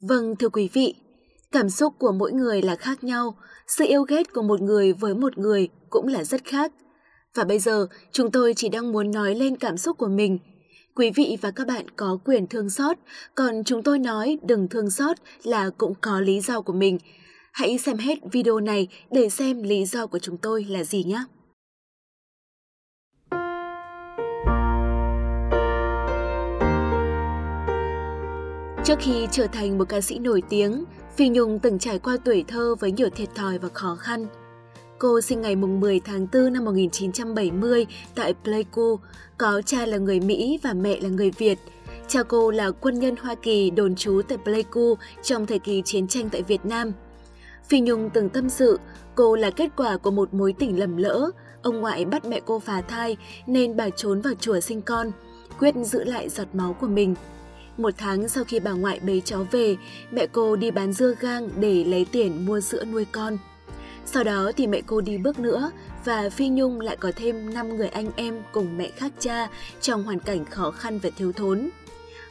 Vâng, thưa quý vị, cảm xúc của mỗi người là khác nhau, sự yêu ghét của một người với một người cũng là rất khác. Và bây giờ, chúng tôi chỉ đang muốn nói lên cảm xúc của mình. Quý vị và các bạn có quyền thương xót, còn chúng tôi nói đừng thương xót là cũng có lý do của mình. Hãy xem hết video này để xem lý do của chúng tôi là gì nhé. Trước khi trở thành một ca sĩ nổi tiếng, Phi Nhung từng trải qua tuổi thơ với nhiều thiệt thòi và khó khăn. Cô sinh ngày 10 tháng 4 năm 1970 tại Pleiku, có cha là người Mỹ và mẹ là người Việt. Cha cô là quân nhân Hoa Kỳ đồn trú tại Pleiku trong thời kỳ chiến tranh tại Việt Nam. Phi Nhung từng tâm sự, cô là kết quả của một mối tình lầm lỡ. Ông ngoại bắt mẹ cô phá thai nên bà trốn vào chùa sinh con, quyết giữ lại giọt máu của mình – một tháng sau khi bà ngoại bế cháu về, mẹ cô đi bán dưa gang để lấy tiền mua sữa nuôi con. Sau đó thì mẹ cô đi bước nữa và Phi Nhung lại có thêm 5 người anh em cùng mẹ khác cha trong hoàn cảnh khó khăn và thiếu thốn.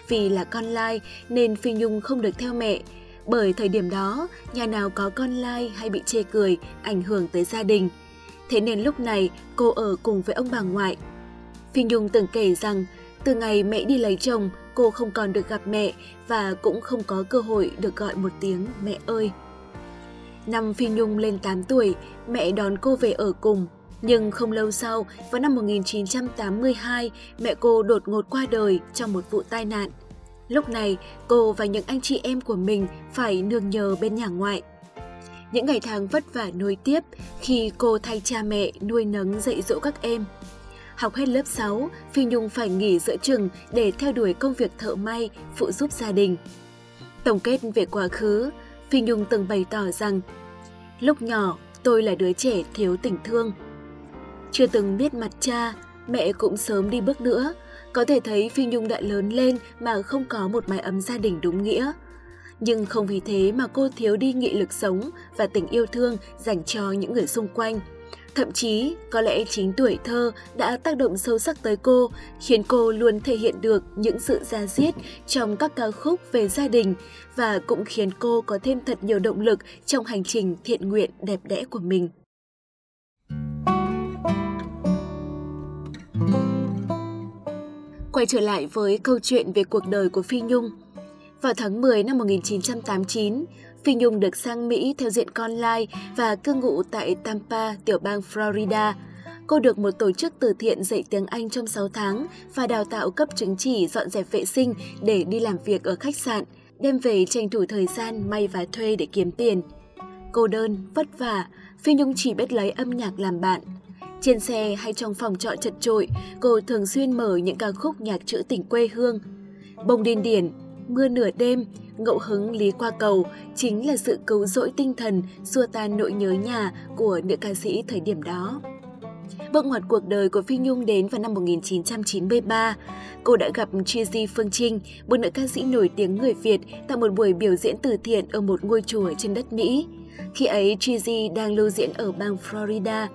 Vì là con lai nên Phi Nhung không được theo mẹ, bởi thời điểm đó nhà nào có con lai hay bị chê cười ảnh hưởng tới gia đình. Thế nên lúc này cô ở cùng với ông bà ngoại. Phi Nhung từng kể rằng từ ngày mẹ đi lấy chồng, cô không còn được gặp mẹ và cũng không có cơ hội được gọi một tiếng mẹ ơi. Năm Phi Nhung lên 8 tuổi, mẹ đón cô về ở cùng. Nhưng không lâu sau, vào năm 1982, mẹ cô đột ngột qua đời trong một vụ tai nạn. Lúc này, cô và những anh chị em của mình phải nương nhờ bên nhà ngoại. Những ngày tháng vất vả nối tiếp khi cô thay cha mẹ nuôi nấng dạy dỗ các em – Học hết lớp 6, Phi Nhung phải nghỉ giữa chừng để theo đuổi công việc thợ may, phụ giúp gia đình. Tổng kết về quá khứ, Phi Nhung từng bày tỏ rằng Lúc nhỏ, tôi là đứa trẻ thiếu tình thương. Chưa từng biết mặt cha, mẹ cũng sớm đi bước nữa. Có thể thấy Phi Nhung đã lớn lên mà không có một mái ấm gia đình đúng nghĩa. Nhưng không vì thế mà cô thiếu đi nghị lực sống và tình yêu thương dành cho những người xung quanh – Thậm chí, có lẽ chính tuổi thơ đã tác động sâu sắc tới cô, khiến cô luôn thể hiện được những sự ra diết trong các ca khúc về gia đình và cũng khiến cô có thêm thật nhiều động lực trong hành trình thiện nguyện đẹp đẽ của mình. Quay trở lại với câu chuyện về cuộc đời của Phi Nhung. Vào tháng 10 năm 1989, Phi Nhung được sang Mỹ theo diện con lai và cư ngụ tại Tampa, tiểu bang Florida. Cô được một tổ chức từ thiện dạy tiếng Anh trong 6 tháng và đào tạo cấp chứng chỉ dọn dẹp vệ sinh để đi làm việc ở khách sạn, đem về tranh thủ thời gian may và thuê để kiếm tiền. Cô đơn, vất vả, Phi Nhung chỉ biết lấy âm nhạc làm bạn. Trên xe hay trong phòng trọ chật trội, cô thường xuyên mở những ca khúc nhạc trữ tình quê hương. Bông điên điển, mưa nửa đêm, ngẫu hứng lý qua cầu chính là sự cứu rỗi tinh thần, xua tan nỗi nhớ nhà của nữ ca sĩ thời điểm đó. Bước ngoặt cuộc đời của Phi Nhung đến vào năm 1993. Cô đã gặp Trizy Phương Trinh, một nữ ca sĩ nổi tiếng người Việt, tại một buổi biểu diễn từ thiện ở một ngôi chùa trên đất Mỹ. Khi ấy, Trizy đang lưu diễn ở bang Florida.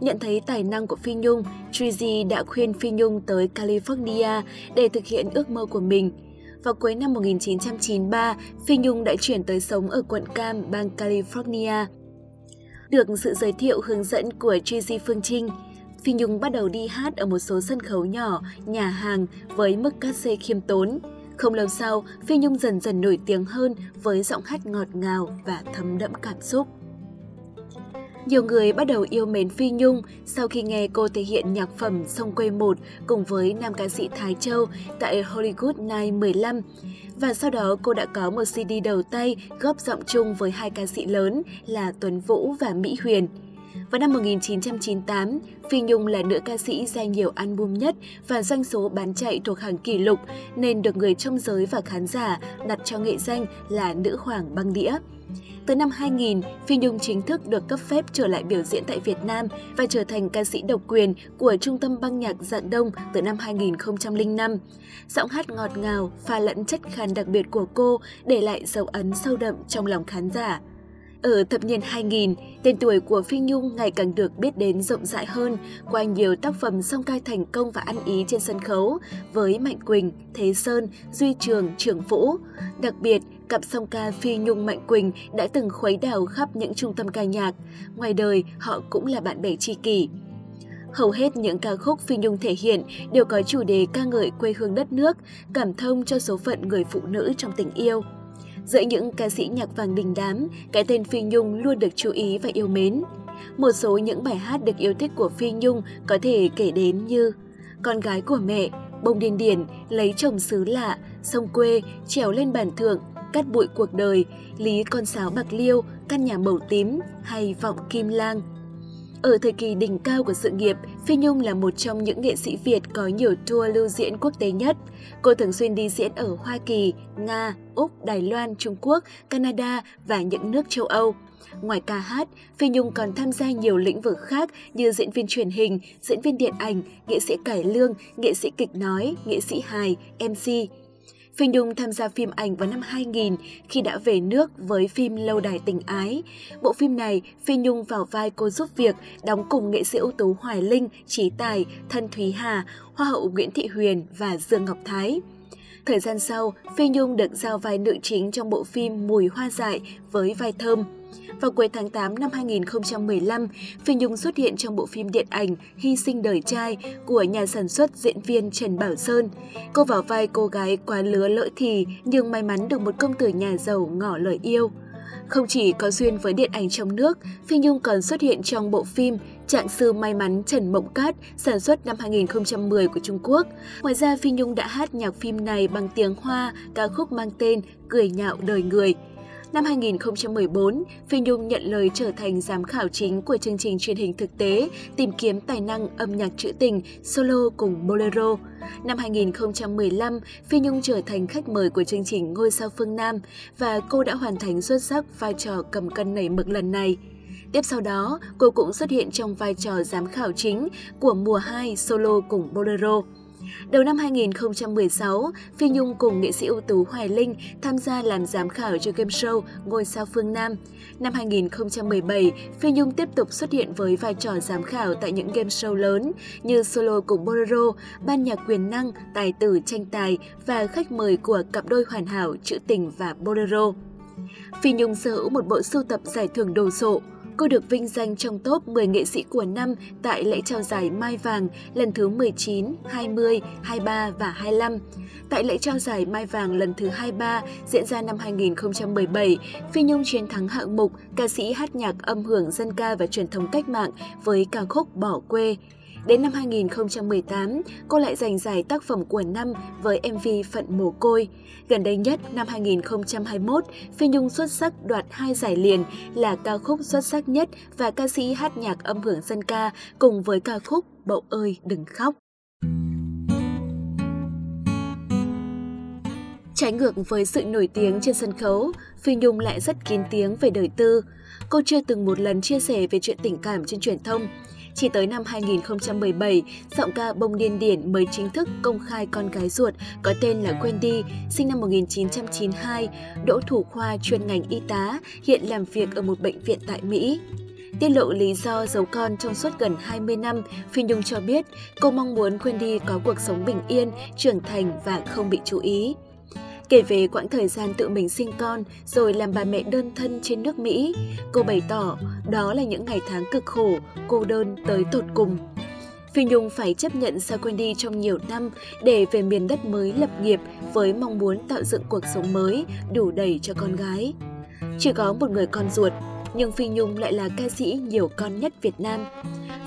Nhận thấy tài năng của Phi Nhung, Trizy đã khuyên Phi Nhung tới California để thực hiện ước mơ của mình – vào cuối năm 1993, Phi Nhung đã chuyển tới sống ở quận Cam, bang California. Được sự giới thiệu hướng dẫn của Tracy Phương Trinh, Phi Nhung bắt đầu đi hát ở một số sân khấu nhỏ, nhà hàng với mức cát xê khiêm tốn. Không lâu sau, Phi Nhung dần dần nổi tiếng hơn với giọng hát ngọt ngào và thấm đẫm cảm xúc. Nhiều người bắt đầu yêu mến Phi Nhung sau khi nghe cô thể hiện nhạc phẩm Sông Quê 1 cùng với nam ca sĩ Thái Châu tại Hollywood Night 15. Và sau đó, cô đã có một CD đầu tay góp giọng chung với hai ca sĩ lớn là Tuấn Vũ và Mỹ Huyền. Vào năm 1998, Phi Nhung là nữ ca sĩ ra nhiều album nhất và doanh số bán chạy thuộc hàng kỷ lục nên được người trong giới và khán giả đặt cho nghệ danh là nữ hoàng băng đĩa. Từ năm 2000, Phi Nhung chính thức được cấp phép trở lại biểu diễn tại Việt Nam và trở thành ca sĩ độc quyền của Trung tâm băng nhạc Dạng Đông từ năm 2005. Giọng hát ngọt ngào, pha lẫn chất khàn đặc biệt của cô để lại dấu ấn sâu đậm trong lòng khán giả. Ở thập niên 2000, tên tuổi của Phi Nhung ngày càng được biết đến rộng rãi hơn qua nhiều tác phẩm song ca thành công và ăn ý trên sân khấu với Mạnh Quỳnh, Thế Sơn, Duy Trường, Trường Vũ. Đặc biệt, cặp song ca Phi Nhung Mạnh Quỳnh đã từng khuấy đảo khắp những trung tâm ca nhạc. Ngoài đời, họ cũng là bạn bè tri kỷ. Hầu hết những ca khúc Phi Nhung thể hiện đều có chủ đề ca ngợi quê hương đất nước, cảm thông cho số phận người phụ nữ trong tình yêu. Giữa những ca sĩ nhạc vàng đình đám, cái tên Phi Nhung luôn được chú ý và yêu mến. Một số những bài hát được yêu thích của Phi Nhung có thể kể đến như Con gái của mẹ, Bông điên điển, Lấy chồng xứ lạ, Sông quê, Trèo lên bàn thượng, Cắt bụi cuộc đời, Lý con sáo bạc liêu, Căn nhà màu tím hay Vọng kim lang. Ở thời kỳ đỉnh cao của sự nghiệp, Phi Nhung là một trong những nghệ sĩ Việt có nhiều tour lưu diễn quốc tế nhất. Cô thường xuyên đi diễn ở Hoa Kỳ, Nga, Úc, Đài Loan, Trung Quốc, Canada và những nước châu Âu. Ngoài ca hát, Phi Nhung còn tham gia nhiều lĩnh vực khác như diễn viên truyền hình, diễn viên điện ảnh, nghệ sĩ cải lương, nghệ sĩ kịch nói, nghệ sĩ hài, MC. Phi Nhung tham gia phim ảnh vào năm 2000 khi đã về nước với phim Lâu đài tình ái. Bộ phim này, Phi Nhung vào vai cô giúp việc, đóng cùng nghệ sĩ ưu tú Hoài Linh, Trí Tài, Thân Thúy Hà, Hoa hậu Nguyễn Thị Huyền và Dương Ngọc Thái. Thời gian sau, Phi Nhung được giao vai nữ chính trong bộ phim Mùi hoa dại với vai thơm. Vào cuối tháng 8 năm 2015, Phi Nhung xuất hiện trong bộ phim điện ảnh Hy sinh đời trai của nhà sản xuất diễn viên Trần Bảo Sơn. Cô vào vai cô gái quá lứa lỡ thì nhưng may mắn được một công tử nhà giàu ngỏ lời yêu. Không chỉ có duyên với điện ảnh trong nước, Phi Nhung còn xuất hiện trong bộ phim Trạng sư may mắn Trần Mộng Cát sản xuất năm 2010 của Trung Quốc. Ngoài ra, Phi Nhung đã hát nhạc phim này bằng tiếng Hoa, ca khúc mang tên Cười nhạo đời người. Năm 2014, Phi Nhung nhận lời trở thành giám khảo chính của chương trình truyền hình thực tế tìm kiếm tài năng âm nhạc trữ tình solo cùng Bolero. Năm 2015, Phi Nhung trở thành khách mời của chương trình Ngôi sao phương Nam và cô đã hoàn thành xuất sắc vai trò cầm cân nảy mực lần này. Tiếp sau đó, cô cũng xuất hiện trong vai trò giám khảo chính của mùa 2 solo cùng Bolero. Đầu năm 2016, Phi Nhung cùng nghệ sĩ ưu tú Hoài Linh tham gia làm giám khảo cho game show Ngôi sao phương Nam. Năm 2017, Phi Nhung tiếp tục xuất hiện với vai trò giám khảo tại những game show lớn như solo cùng Bolero, ban nhạc quyền năng, tài tử tranh tài và khách mời của cặp đôi hoàn hảo Trữ Tình và Bolero. Phi Nhung sở hữu một bộ sưu tập giải thưởng đồ sộ, Cô được vinh danh trong top 10 nghệ sĩ của năm tại lễ trao giải Mai Vàng lần thứ 19, 20, 23 và 25. Tại lễ trao giải Mai Vàng lần thứ 23 diễn ra năm 2017, Phi Nhung chiến thắng hạng mục ca sĩ hát nhạc âm hưởng dân ca và truyền thống cách mạng với ca khúc Bỏ quê. Đến năm 2018, cô lại giành giải tác phẩm của năm với MV Phận Mồ Côi. Gần đây nhất, năm 2021, Phi Nhung xuất sắc đoạt hai giải liền là ca khúc xuất sắc nhất và ca sĩ hát nhạc âm hưởng dân ca cùng với ca khúc Bậu ơi đừng khóc. Trái ngược với sự nổi tiếng trên sân khấu, Phi Nhung lại rất kín tiếng về đời tư. Cô chưa từng một lần chia sẻ về chuyện tình cảm trên truyền thông. Chỉ tới năm 2017, giọng ca Bông Điên Điển mới chính thức công khai con gái ruột có tên là Wendy, sinh năm 1992, đỗ thủ khoa chuyên ngành y tá, hiện làm việc ở một bệnh viện tại Mỹ. Tiết lộ lý do giấu con trong suốt gần 20 năm, Phi Nhung cho biết cô mong muốn Wendy có cuộc sống bình yên, trưởng thành và không bị chú ý. Kể về quãng thời gian tự mình sinh con rồi làm bà mẹ đơn thân trên nước Mỹ, cô bày tỏ đó là những ngày tháng cực khổ, cô đơn tới tột cùng. Phi Nhung phải chấp nhận xa quên đi trong nhiều năm để về miền đất mới lập nghiệp với mong muốn tạo dựng cuộc sống mới đủ đầy cho con gái. Chỉ có một người con ruột, nhưng Phi Nhung lại là ca sĩ nhiều con nhất Việt Nam.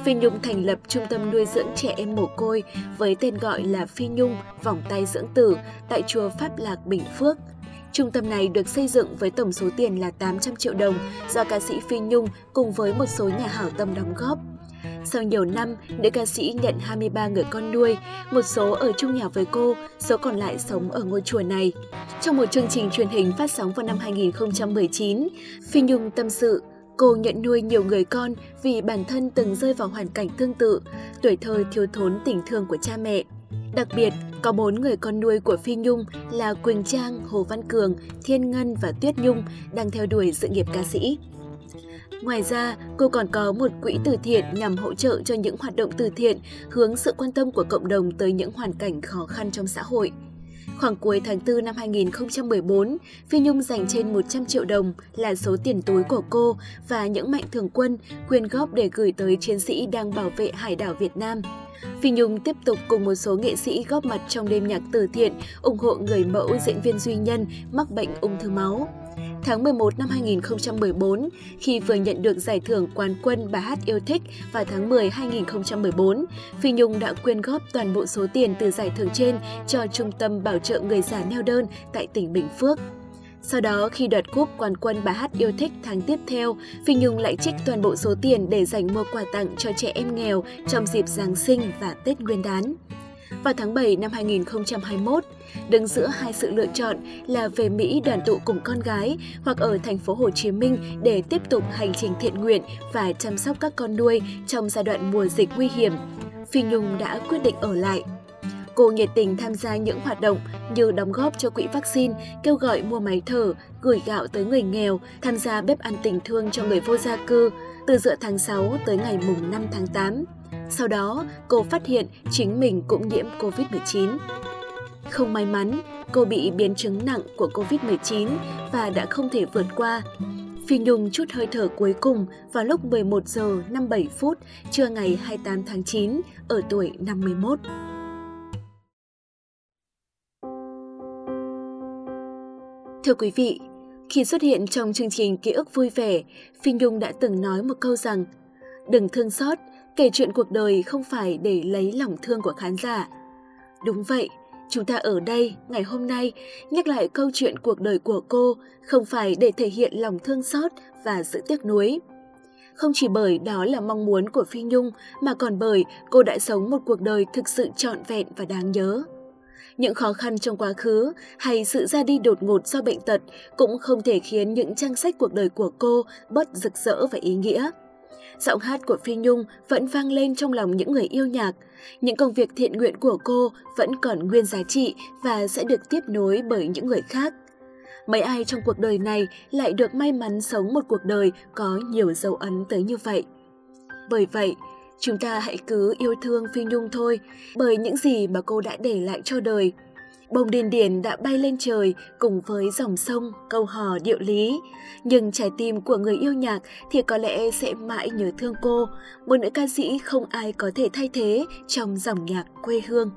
Phi Nhung thành lập trung tâm nuôi dưỡng trẻ em mồ côi với tên gọi là Phi Nhung Vòng tay dưỡng tử tại chùa Pháp Lạc Bình Phước. Trung tâm này được xây dựng với tổng số tiền là 800 triệu đồng do ca sĩ Phi Nhung cùng với một số nhà hảo tâm đóng góp. Sau nhiều năm, nữ ca sĩ nhận 23 người con nuôi, một số ở chung nhà với cô, số còn lại sống ở ngôi chùa này. Trong một chương trình truyền hình phát sóng vào năm 2019, Phi Nhung tâm sự Cô nhận nuôi nhiều người con vì bản thân từng rơi vào hoàn cảnh tương tự, tuổi thơ thiếu thốn tình thương của cha mẹ. Đặc biệt, có bốn người con nuôi của Phi Nhung là Quỳnh Trang, Hồ Văn Cường, Thiên Ngân và Tuyết Nhung đang theo đuổi sự nghiệp ca sĩ. Ngoài ra, cô còn có một quỹ từ thiện nhằm hỗ trợ cho những hoạt động từ thiện, hướng sự quan tâm của cộng đồng tới những hoàn cảnh khó khăn trong xã hội. Khoảng cuối tháng 4 năm 2014, Phi Nhung dành trên 100 triệu đồng là số tiền túi của cô và những mạnh thường quân quyên góp để gửi tới chiến sĩ đang bảo vệ hải đảo Việt Nam. Phi Nhung tiếp tục cùng một số nghệ sĩ góp mặt trong đêm nhạc từ thiện, ủng hộ người mẫu diễn viên Duy Nhân mắc bệnh ung thư máu. Tháng 11 năm 2014, khi vừa nhận được giải thưởng quán quân bài Hát yêu thích vào tháng 10 2014, Phi Nhung đã quyên góp toàn bộ số tiền từ giải thưởng trên cho Trung tâm Bảo trợ Người già neo đơn tại tỉnh Bình Phước. Sau đó, khi đoạt cúp quán quân bài hát yêu thích tháng tiếp theo, Phi Nhung lại trích toàn bộ số tiền để dành mua quà tặng cho trẻ em nghèo trong dịp Giáng sinh và Tết Nguyên đán. Vào tháng 7 năm 2021, đứng giữa hai sự lựa chọn là về Mỹ đoàn tụ cùng con gái hoặc ở thành phố Hồ Chí Minh để tiếp tục hành trình thiện nguyện và chăm sóc các con nuôi trong giai đoạn mùa dịch nguy hiểm, Phi Nhung đã quyết định ở lại. Cô nhiệt tình tham gia những hoạt động như đóng góp cho quỹ vaccine, kêu gọi mua máy thở, gửi gạo tới người nghèo, tham gia bếp ăn tình thương cho người vô gia cư từ giữa tháng 6 tới ngày mùng 5 tháng 8. Sau đó, cô phát hiện chính mình cũng nhiễm COVID-19. Không may mắn, cô bị biến chứng nặng của COVID-19 và đã không thể vượt qua. Phi Nhung chút hơi thở cuối cùng vào lúc 11 giờ 57 phút trưa ngày 28 tháng 9 ở tuổi 51. Thưa quý vị, khi xuất hiện trong chương trình Ký ức vui vẻ, Phi Nhung đã từng nói một câu rằng Đừng thương xót, kể chuyện cuộc đời không phải để lấy lòng thương của khán giả. Đúng vậy, chúng ta ở đây ngày hôm nay nhắc lại câu chuyện cuộc đời của cô không phải để thể hiện lòng thương xót và sự tiếc nuối. Không chỉ bởi đó là mong muốn của Phi Nhung mà còn bởi cô đã sống một cuộc đời thực sự trọn vẹn và đáng nhớ. Những khó khăn trong quá khứ hay sự ra đi đột ngột do bệnh tật cũng không thể khiến những trang sách cuộc đời của cô bớt rực rỡ và ý nghĩa. Giọng hát của Phi Nhung vẫn vang lên trong lòng những người yêu nhạc. Những công việc thiện nguyện của cô vẫn còn nguyên giá trị và sẽ được tiếp nối bởi những người khác. Mấy ai trong cuộc đời này lại được may mắn sống một cuộc đời có nhiều dấu ấn tới như vậy. Bởi vậy, Chúng ta hãy cứ yêu thương Phi Nhung thôi, bởi những gì mà cô đã để lại cho đời. Bông điền điển đã bay lên trời cùng với dòng sông, câu hò điệu lý. Nhưng trái tim của người yêu nhạc thì có lẽ sẽ mãi nhớ thương cô, một nữ ca sĩ không ai có thể thay thế trong dòng nhạc quê hương.